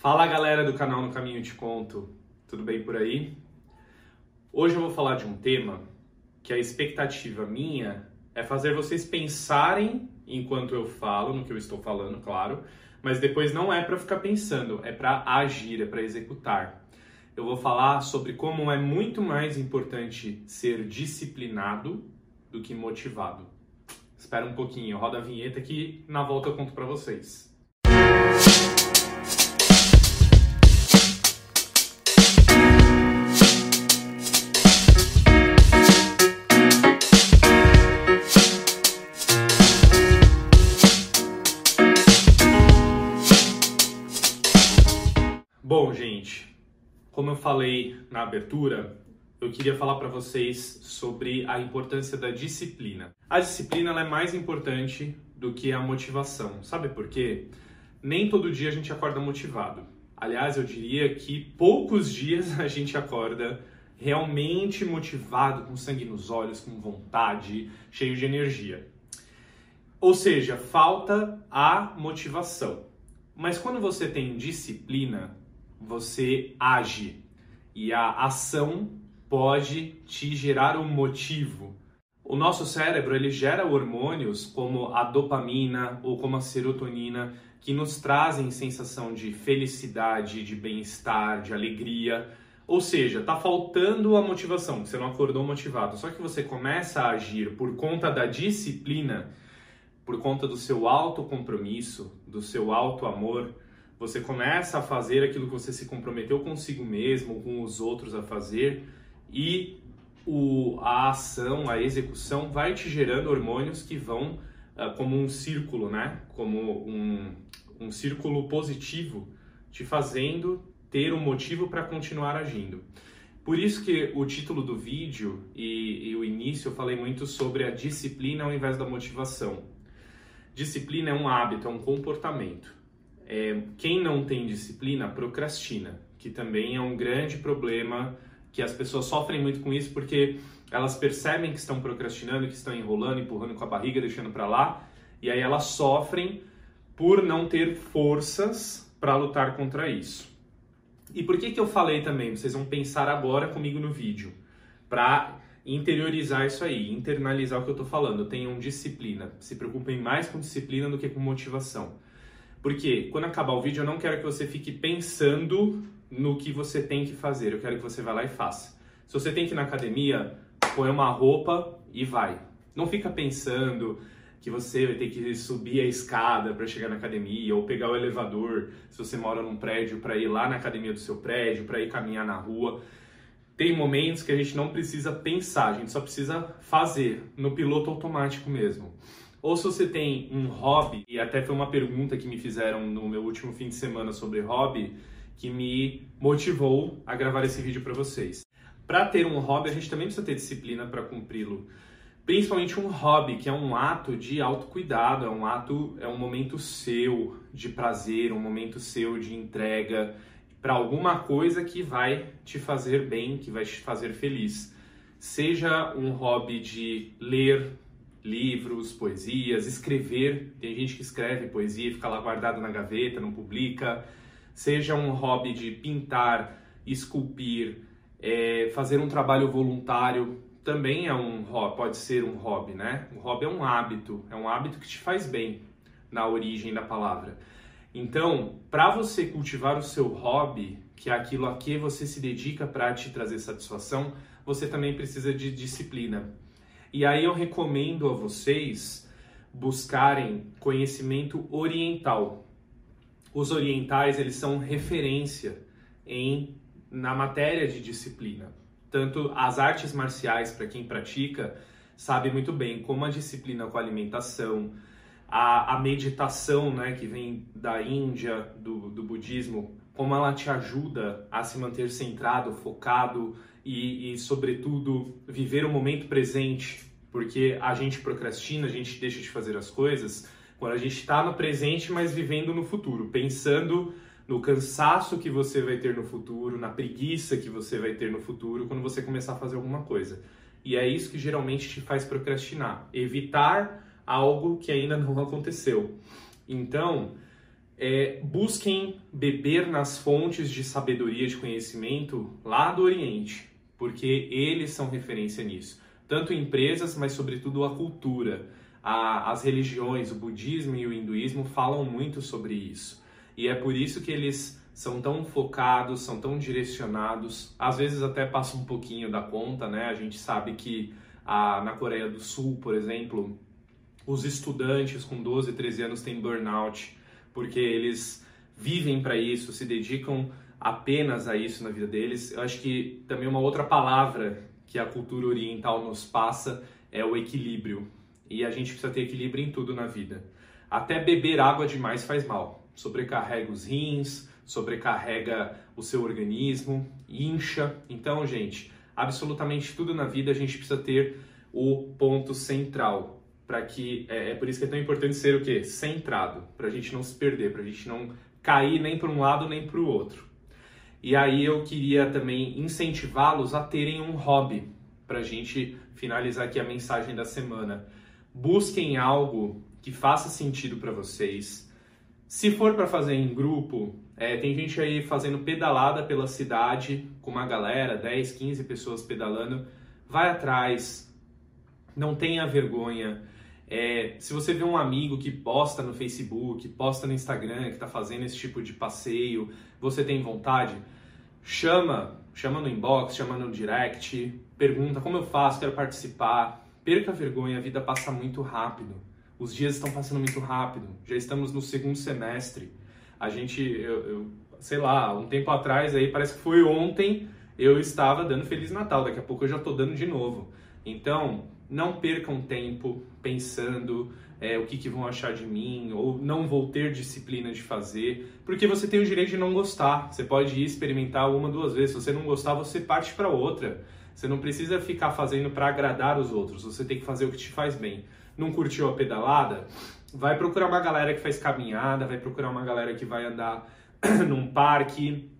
Fala galera do canal No Caminho Te Conto, tudo bem por aí? Hoje eu vou falar de um tema que a expectativa minha é fazer vocês pensarem enquanto eu falo, no que eu estou falando, claro, mas depois não é para ficar pensando, é para agir, é para executar. Eu vou falar sobre como é muito mais importante ser disciplinado do que motivado. Espera um pouquinho, roda a vinheta que na volta eu conto para vocês. Bom, como eu falei na abertura, eu queria falar para vocês sobre a importância da disciplina. A disciplina é mais importante do que a motivação. Sabe por quê? Nem todo dia a gente acorda motivado. Aliás, eu diria que poucos dias a gente acorda realmente motivado, com sangue nos olhos, com vontade, cheio de energia. Ou seja, falta a motivação. Mas quando você tem disciplina, você age e a ação pode te gerar um motivo. O nosso cérebro ele gera hormônios como a dopamina ou como a serotonina que nos trazem sensação de felicidade, de bem-estar, de alegria. Ou seja, tá faltando a motivação, você não acordou motivado. Só que você começa a agir por conta da disciplina, por conta do seu alto compromisso, do seu alto amor você começa a fazer aquilo que você se comprometeu consigo mesmo, com os outros a fazer, e o, a ação, a execução vai te gerando hormônios que vão uh, como um círculo, né? Como um, um círculo positivo, te fazendo ter um motivo para continuar agindo. Por isso que o título do vídeo e, e, o início eu falei muito sobre a disciplina ao invés da motivação. Disciplina é um hábito, é um comportamento. É, quem não tem disciplina procrastina, que também é um grande problema que as pessoas sofrem muito com isso porque elas percebem que estão procrastinando, que estão enrolando, empurrando com a barriga, deixando para lá, e aí elas sofrem por não ter forças para lutar contra isso. E por que que eu falei também? Vocês vão pensar agora comigo no vídeo para interiorizar isso aí, internalizar o que eu estou falando. Tenham disciplina. Se preocupem mais com disciplina do que com motivação. Porque quando acabar o vídeo, eu não quero que você fique pensando no que você tem que fazer. Eu quero que você vá lá e faça. Se você tem que ir na academia, põe uma roupa e vai. Não fica pensando que você vai ter que subir a escada para chegar na academia ou pegar o elevador, se você mora num prédio, para ir lá na academia do seu prédio, para ir caminhar na rua. Tem momentos que a gente não precisa pensar, a gente só precisa fazer no piloto automático mesmo. Ou se você tem um hobby, e até foi uma pergunta que me fizeram no meu último fim de semana sobre hobby, que me motivou a gravar esse vídeo para vocês. Para ter um hobby, a gente também precisa ter disciplina para cumpri-lo. Principalmente um hobby, que é um ato de autocuidado, é um ato, é um momento seu de prazer, um momento seu de entrega para alguma coisa que vai te fazer bem, que vai te fazer feliz. Seja um hobby de ler, livros, poesias, escrever. Tem gente que escreve poesia fica lá guardado na gaveta, não publica. Seja um hobby de pintar, esculpir, é, fazer um trabalho voluntário, também é um pode ser um hobby, né? Um hobby é um hábito, é um hábito que te faz bem na origem da palavra. Então, para você cultivar o seu hobby, que é aquilo a que você se dedica para te trazer satisfação, você também precisa de disciplina. E aí eu recomendo a vocês buscarem conhecimento oriental. Os orientais, eles são referência em na matéria de disciplina. Tanto as artes marciais, para quem pratica, sabe muito bem como a disciplina com a alimentação, a, a meditação, né, que vem da Índia, do, do budismo, como ela te ajuda a se manter centrado, focado, e, e, sobretudo, viver o momento presente, porque a gente procrastina, a gente deixa de fazer as coisas quando a gente está no presente, mas vivendo no futuro, pensando no cansaço que você vai ter no futuro, na preguiça que você vai ter no futuro quando você começar a fazer alguma coisa. E é isso que geralmente te faz procrastinar, evitar algo que ainda não aconteceu. Então, é, busquem beber nas fontes de sabedoria de conhecimento lá do Oriente, porque eles são referência nisso. Tanto empresas, mas sobretudo a cultura. A, as religiões, o budismo e o hinduísmo falam muito sobre isso. E é por isso que eles são tão focados, são tão direcionados, às vezes até passa um pouquinho da conta, né? A gente sabe que a, na Coreia do Sul, por exemplo, os estudantes com 12, 13 anos têm burnout, porque eles vivem para isso, se dedicam apenas a isso na vida deles. Eu acho que também uma outra palavra que a cultura oriental nos passa é o equilíbrio. E a gente precisa ter equilíbrio em tudo na vida. Até beber água demais faz mal. Sobrecarrega os rins, sobrecarrega o seu organismo, incha. Então, gente, absolutamente tudo na vida a gente precisa ter o ponto central para que é, é, por isso que é tão importante ser o quê? Centrado, para a gente não se perder, para a gente não cair nem para um lado nem para o outro. E aí eu queria também incentivá-los a terem um hobby, para a gente finalizar aqui a mensagem da semana. Busquem algo que faça sentido para vocês, se for para fazer em grupo, é, tem gente aí fazendo pedalada pela cidade com uma galera, 10, 15 pessoas pedalando. Vai atrás, não tenha vergonha. É, se você vê um amigo que posta no Facebook, posta no Instagram, que está fazendo esse tipo de passeio, você tem vontade, chama, chama no inbox, chama no direct, pergunta como eu faço, quero participar. Perca a vergonha, a vida passa muito rápido. Os dias estão passando muito rápido. Já estamos no segundo semestre. A gente, eu, eu, sei lá, um tempo atrás aí, parece que foi ontem, eu estava dando Feliz Natal. Daqui a pouco eu já estou dando de novo. Então, não percam tempo pensando é, o que, que, vão achar de mim, ou não vou ter disciplina de fazer, porque você tem o direito de não gostar. Você pode ir experimentar uma, duas vezes. Se você não gostar, você parte para outra. Você não precisa ficar fazendo para agradar os outros, você tem que fazer o que te faz bem não curtiu a pedalada, vai procurar uma galera que faz caminhada, vai procurar uma galera que vai andar num parque,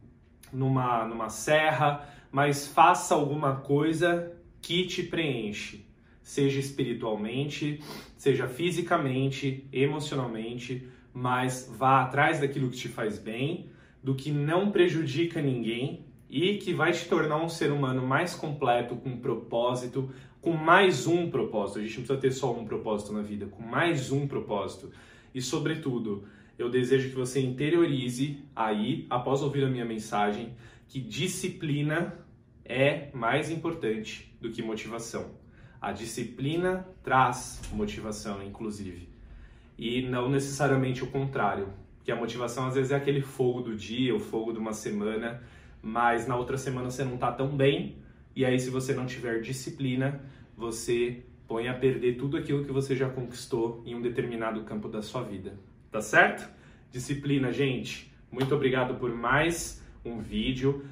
numa, numa serra, mas faça alguma coisa que te preenche, seja espiritualmente, seja fisicamente, emocionalmente, mas vá atrás daquilo que te faz bem, do que não prejudica ninguém e que vai te tornar um ser humano mais completo, com propósito, com mais um propósito. A gente não precisa ter só um propósito na vida, com mais um propósito. E, sobretudo, eu desejo que você interiorize aí, após ouvir a minha mensagem, que disciplina é mais importante do que motivação. A disciplina traz motivação, inclusive. E não necessariamente o contrário. Porque a motivação às vezes é aquele fogo do dia, o fogo de uma semana mas na outra semana você não está tão bem, e aí se você não tiver disciplina, você põe a perder tudo aquilo que você já conquistou em um determinado campo da sua vida. Tá certo? Disciplina, gente. Muito obrigado por mais um vídeo.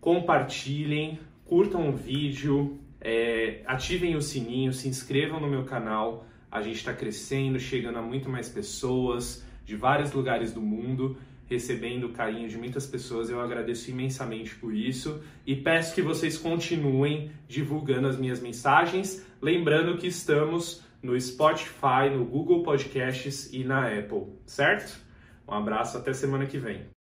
Compartilhem, curtam o vídeo, é, ativem o sininho, se inscrevam no meu canal. A gente está crescendo, chegando a muito mais pessoas de vários lugares do mundo recebendo o carinho de muitas pessoas. Eu agradeço imensamente por isso e peço que vocês continuem divulgando as minhas mensagens. Lembrando que estamos no Spotify, no Google Podcasts e na Apple, certo? Um abraço, até semana que vem.